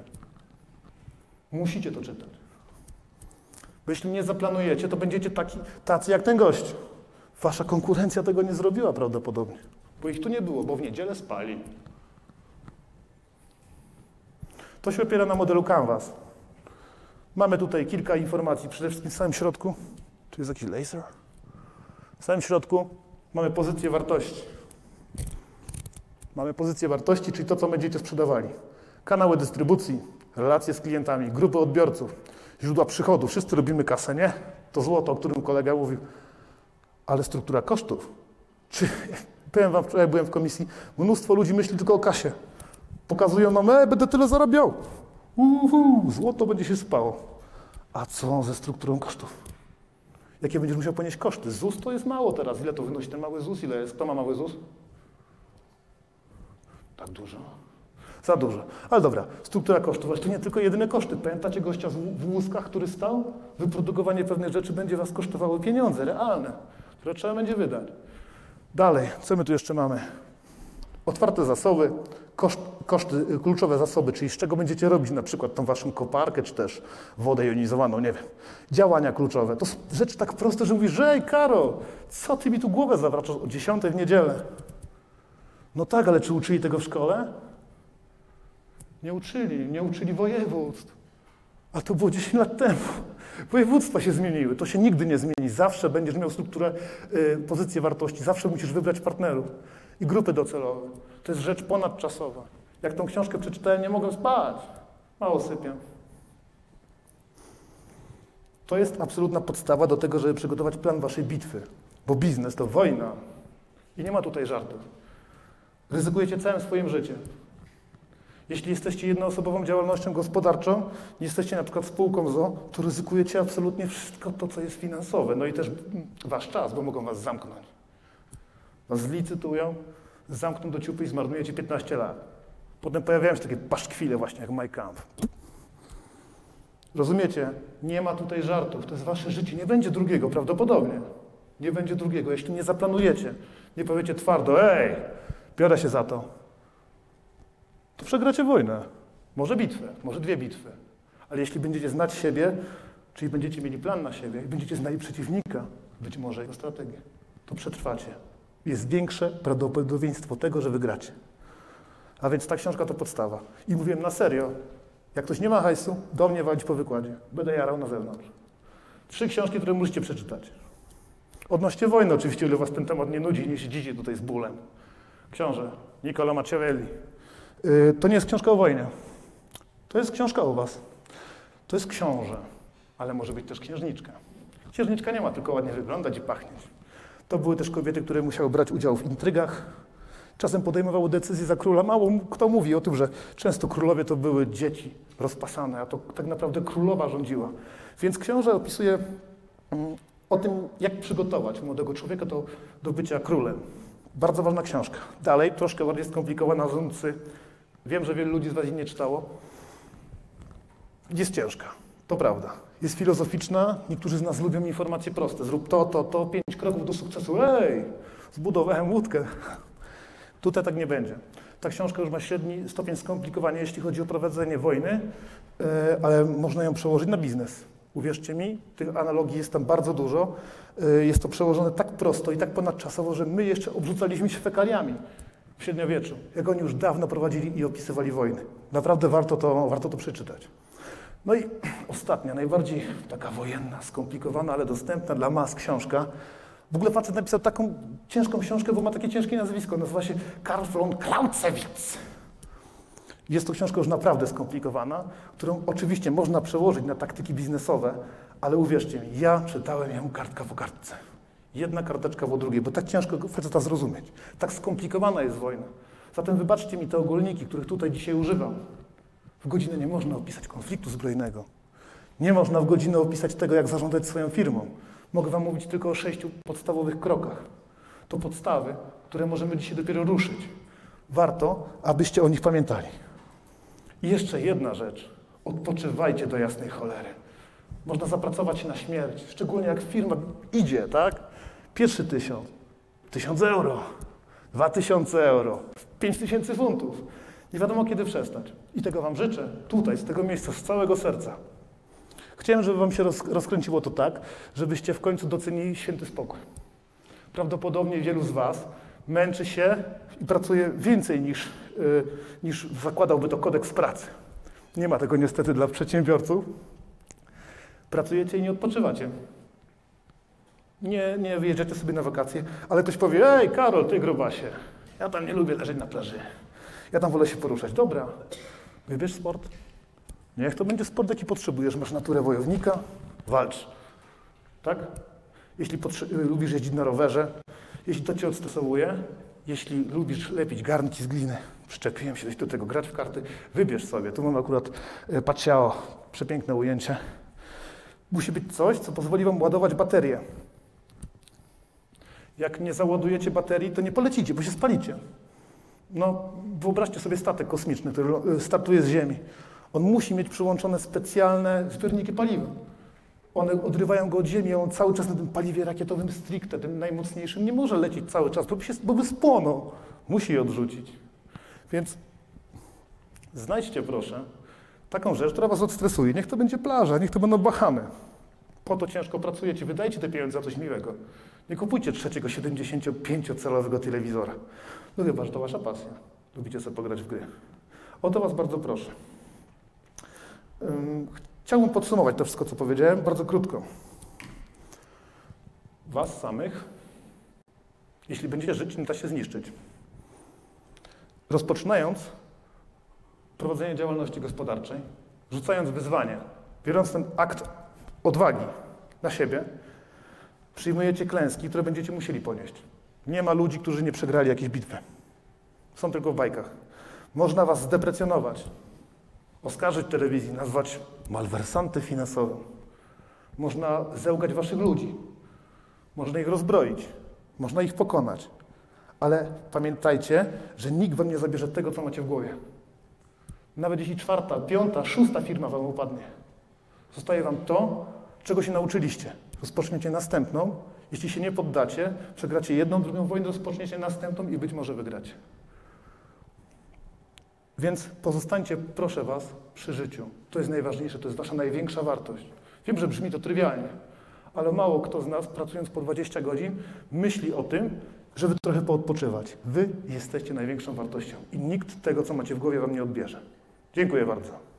Musicie to czytać. Bo jeśli nie zaplanujecie, to będziecie taki, tacy jak ten gość. Wasza konkurencja tego nie zrobiła prawdopodobnie. Bo ich tu nie było, bo w niedzielę spali. To się opiera na modelu Canvas. Mamy tutaj kilka informacji. Przede wszystkim w samym środku, tu jest jakiś laser. W samym środku mamy pozycję wartości. Mamy pozycję wartości, czyli to, co będziecie sprzedawali. Kanały dystrybucji, relacje z klientami, grupy odbiorców, źródła przychodu. Wszyscy robimy kasę, nie? To złoto, o którym kolega mówił. Ale struktura kosztów. Czy, <laughs> powiem wam, wczoraj byłem w komisji, mnóstwo ludzi myśli tylko o kasie. Pokazują nam, e, będę tyle zarabiał. Uhu, złoto będzie się spało. A co ze strukturą kosztów? Jakie będziesz musiał ponieść koszty? ZUS to jest mało teraz. Ile to wynosi ten mały ZUS? Ile jest? Kto ma mały ZUS? Tak dużo. Za dużo. Ale dobra, struktura kosztów. Ale to nie tylko jedyne koszty. Pamiętacie gościa w łuskach, który stał? Wyprodukowanie pewnych rzeczy będzie was kosztowało pieniądze realne, które trzeba będzie wydać. Dalej, co my tu jeszcze mamy? Otwarte zasoby, koszt, koszty, y, kluczowe zasoby, czyli z czego będziecie robić na przykład tą waszą koparkę, czy też wodę jonizowaną, nie wiem. Działania kluczowe. To rzeczy tak proste, że mówisz, ej, Karol, co ty mi tu głowę zawracasz o 10 w niedzielę? No tak, ale czy uczyli tego w szkole? Nie uczyli, nie uczyli województw. A to było 10 lat temu. Województwa się zmieniły. To się nigdy nie zmieni. Zawsze będziesz miał strukturę, y, pozycję wartości. Zawsze musisz wybrać partnerów i grupy docelowe. To jest rzecz ponadczasowa. Jak tą książkę przeczytałem, nie mogłem spać. Mało sypię. To jest absolutna podstawa do tego, żeby przygotować plan waszej bitwy. Bo biznes to wojna. I nie ma tutaj żartów. Ryzykujecie całym swoim życiem. Jeśli jesteście jednoosobową działalnością gospodarczą, jesteście na przykład spółką ZO, to ryzykujecie absolutnie wszystko to, co jest finansowe. No i też wasz czas, bo mogą was zamknąć. Was zlicytują, zamkną do ciupy i zmarnujecie 15 lat. Potem pojawiają się takie paszkwile właśnie jak My Camp. Rozumiecie? Nie ma tutaj żartów. To jest wasze życie. Nie będzie drugiego prawdopodobnie. Nie będzie drugiego. Jeśli nie zaplanujecie, nie powiecie twardo, ej, biorę się za to, to przegracie wojnę. Może bitwę, może dwie bitwy. Ale jeśli będziecie znać siebie, czyli będziecie mieli plan na siebie i będziecie znali przeciwnika, być może jego strategię, to przetrwacie. Jest większe prawdopodobieństwo tego, że wygracie. A więc ta książka to podstawa. I mówiłem na serio, jak ktoś nie ma hajsu, do mnie walić po wykładzie. Będę jarał na zewnątrz. Trzy książki, które musicie przeczytać. Odnośnie wojny oczywiście, ile was ten temat nie nudzi, nie siedzicie tutaj z bólem. Książę Niccolo Machiavelli. Yy, to nie jest książka o wojnie. To jest książka o was. To jest książę, ale może być też księżniczka. Księżniczka nie ma tylko ładnie wyglądać i pachnieć. To były też kobiety, które musiały brać udział w intrygach. Czasem podejmowały decyzje za króla. Mało kto mówi o tym, że często królowie to były dzieci rozpasane, a to tak naprawdę królowa rządziła. Więc książę opisuje mm, o tym, jak przygotować młodego człowieka do, do bycia królem. Bardzo ważna książka. Dalej, troszkę bardziej skomplikowana, Zuncy. Wiem, że wielu ludzi z Was jej nie czytało. Jest ciężka, to prawda. Jest filozoficzna, niektórzy z nas lubią informacje proste. Zrób to, to, to, pięć kroków do sukcesu. Ej, zbudowałem łódkę. Tutaj tak nie będzie. Ta książka już ma średni stopień skomplikowania, jeśli chodzi o prowadzenie wojny, e, ale można ją przełożyć na biznes. Uwierzcie mi, tych analogii jest tam bardzo dużo. E, Jest to przełożone tak prosto i tak ponadczasowo, że my jeszcze obrzucaliśmy się fekaliami w średniowieczu, jak oni już dawno prowadzili i opisywali wojny. Naprawdę warto to, warto to przeczytać. No i ostatnia, najbardziej taka wojenna, skomplikowana, ale dostępna dla mas książka. W ogóle facet napisał taką ciężką książkę, bo ma takie ciężkie nazwisko. Nazywa się Karl von Clausewitz. Jest to książka już naprawdę skomplikowana, którą oczywiście można przełożyć na taktyki biznesowe, ale uwierzcie mi, ja czytałem ją kartka po kartce. Jedna karteczka po drugiej, bo tak ciężko faceta zrozumieć. Tak skomplikowana jest wojna. Zatem wybaczcie mi te ogólniki, których tutaj dzisiaj używam. W godzinę nie można opisać konfliktu zbrojnego. Nie można w godzinę opisać tego, jak zarządzać swoją firmą. Mogę Wam mówić tylko o sześciu podstawowych krokach. To podstawy, które możemy dzisiaj dopiero ruszyć. Warto, abyście o nich pamiętali. I jeszcze jedna rzecz. Odpoczywajcie do jasnej cholery. Można zapracować na śmierć, szczególnie jak firma idzie, tak? Pierwszy tysiąc, tysiąc euro, dwa tysiące euro, pięć tysięcy funtów. Nie wiadomo kiedy przestać. I tego Wam życzę tutaj, z tego miejsca, z całego serca. Chciałem, żeby Wam się roz, rozkręciło to tak, żebyście w końcu docenili święty spokój. Prawdopodobnie wielu z Was męczy się i pracuje więcej niż, yy, niż zakładałby to kodeks pracy. Nie ma tego niestety dla przedsiębiorców. Pracujecie i nie odpoczywacie. Nie, nie wyjeżdżacie sobie na wakacje, ale ktoś powie, ej Karol, ty grubasie, ja tam nie lubię leżeć na plaży. Ja tam wolę się poruszać. Dobra, wybierz sport. Niech to będzie sport, jaki potrzebujesz. Masz naturę wojownika, walcz. Tak? Jeśli y, lubisz jeździć na rowerze, jeśli to cię odstresowuje, jeśli lubisz lepić garnki z gliny, przyczepiłem się do tego, grać w karty, wybierz sobie. Tu mam akurat y, Paciao, przepiękne ujęcie. Musi być coś, co pozwoli wam ładować baterię. Jak nie załadujecie baterii, to nie polecicie, bo się spalicie. No, wyobraźcie sobie statek kosmiczny, który y, startuje z Ziemi. On musi mieć przyłączone specjalne zbiorniki paliwa. One odrywają go od Ziemi, on cały czas na tym paliwie rakietowym stricte, tym najmocniejszym, nie może lecieć cały czas, bo by, się, bo by spłonął. Musi je odrzucić. Więc znajdźcie proszę taką rzecz, która was odstresuje. Niech to będzie plaża, niech to będą Bahamy. Po to ciężko pracujecie, wydajcie te pieniądze za coś miłego. Nie kupujcie trzeciego 75-calowego telewizora. No chyba, że to wasza pasja. Lubicie sobie pograć w gry. O to was bardzo proszę. Ym, Chciałbym podsumować to wszystko, co powiedziałem, bardzo krótko. Was samych, jeśli będziecie żyć, nie da się zniszczyć. Rozpoczynając prowadzenie działalności gospodarczej, rzucając wyzwanie, biorąc ten akt odwagi na siebie, przyjmujecie klęski, które będziecie musieli ponieść. Nie ma ludzi, którzy nie przegrali jakiejś bitwy. Są tylko w bajkach. Można was zdeprecjonować, oskarżyć telewizji, nazwać malwersantem finansowym. Można zełgać waszych ludzi. Można ich rozbroić. Można ich pokonać. Ale pamiętajcie, że nikt wam nie zabierze tego, co macie w głowie. Nawet jeśli czwarta, piąta, szósta firma wam upadnie. Zostaje wam to, czego się nauczyliście. Rozpoczniecie następną. Jeśli się nie poddacie, przegracie jedną, drugą wojnę, rozpoczniecie następną i być może wygracie. Więc pozostańcie, proszę Was, przy życiu. To jest najważniejsze, to jest Wasza największa wartość. Wiem, że brzmi to trywialnie, ale mało kto z nas, pracując po 20 godzin, myśli o tym, żeby trochę poodpoczywać. Wy jesteście największą wartością i nikt tego, co macie w głowie, Wam nie odbierze. Dziękuję bardzo.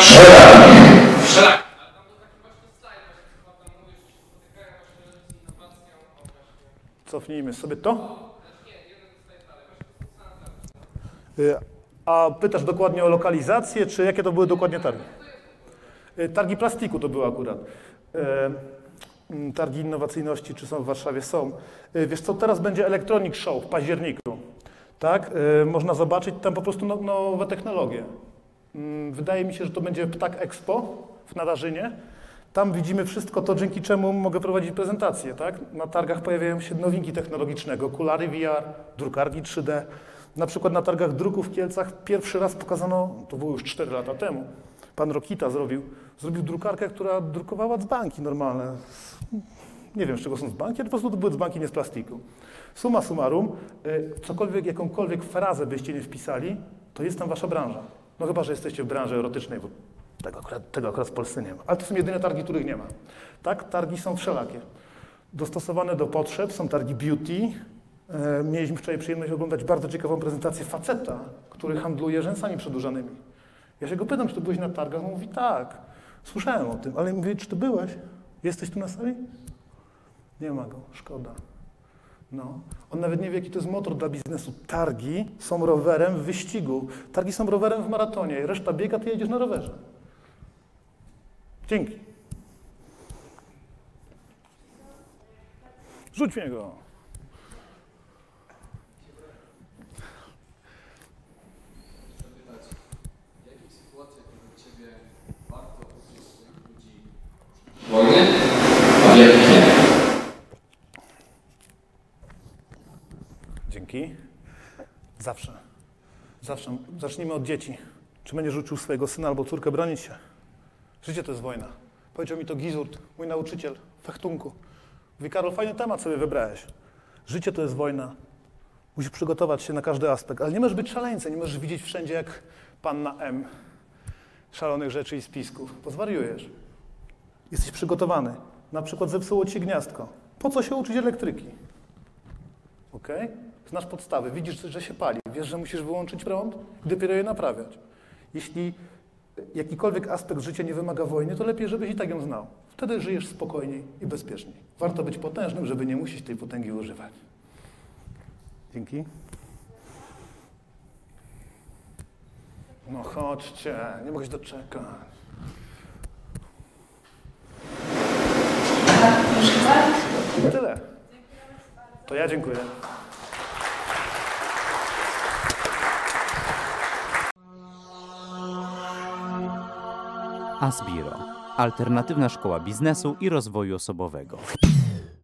Wszelak. Cofnijmy sobie to. Y, A pytasz dokładnie o lokalizację, czy jakie to były dokładnie targi? Y, Targi plastiku to były akurat. Y, mm, Targi innowacyjności, czy są w Warszawie? Są. Wiesz co, teraz będzie Electronic Show w październiku. Tak? Można zobaczyć tam po prostu no- nowe technologie. Mm, Wydaje mi się, że to będzie Ptak Expo w Nadarzynie. Tam widzimy wszystko to, dzięki czemu mogę prowadzić prezentacje. Tak? Na targach pojawiają się nowinki technologiczne, okulary VR, drukarki 3D. Na przykład na targach druku w Kielcach pierwszy raz pokazano, to było już 4 lata temu, pan Rokita zrobił, zrobił drukarkę, która drukowała dzbanki normalne. Nie wiem, z czego są dzbanki, ale po prostu to były dzbanki nie z plastiku. Summa summarum, y, cokolwiek, jakąkolwiek frazę byście nie wpisali, to jest tam wasza branża. No chyba, że jesteście w branży erotycznej, bo tego akurat, tego akurat w Polsce nie ma. Ale to są jedyne targi, których nie ma. Tak, targi są wszelakie. Dostosowane do potrzeb, są targi beauty. E, mieliśmy wczoraj przyjemność oglądać bardzo ciekawą prezentację faceta, który handluje rzęsami przedłużanymi. Ja się go pytam, czy ty byłeś na targach? On mówi tak. Słyszałem o tym, ale mówię, czy ty byłeś? Jesteś tu na sali? Nie ma go, szkoda. No. On nawet nie wie, jaki to jest motor dla biznesu. Targi są rowerem w wyścigu. Targi są rowerem w maratonie. Reszta biega, ty jedziesz na rowerze. Dzięki. Rzuć mnie go. W jakich sytuacjach według Ciebie warto uczyć swoich ludzi wojny, a w jakich nie? Zawsze. Zawsze. Zacznijmy od dzieci. Czy będziesz uczył swojego syna albo córkę bronić się? Życie to jest wojna. Powiedział mi to Gizurt, mój nauczyciel fechtunku. Mówi, Karol, fajny temat sobie wybrałeś. Życie to jest wojna. Musisz przygotować się na każdy aspekt, ale nie możesz być szaleńcem, nie możesz widzieć wszędzie jak panna M. Szalonych rzeczy i spisków. Pozwariujesz. Jesteś przygotowany. Na przykład zepsuło ci gniazdko. Po co się uczyć elektryki? Ok? Znasz podstawy, widzisz, że się pali, wiesz, że musisz wyłączyć prąd i dopiero je naprawiać. Jeśli jakikolwiek aspekt życia nie wymaga wojny, to lepiej, żebyś i tak ją znał. Wtedy żyjesz spokojniej i bezpieczniej. Warto być potężnym, żeby nie musieć tej potęgi używać. Dzięki. No chodźcie, nie mogę się doczekać. Tyle. To ja dziękuję. Asbiro. Alternatywna szkoła biznesu i rozwoju osobowego.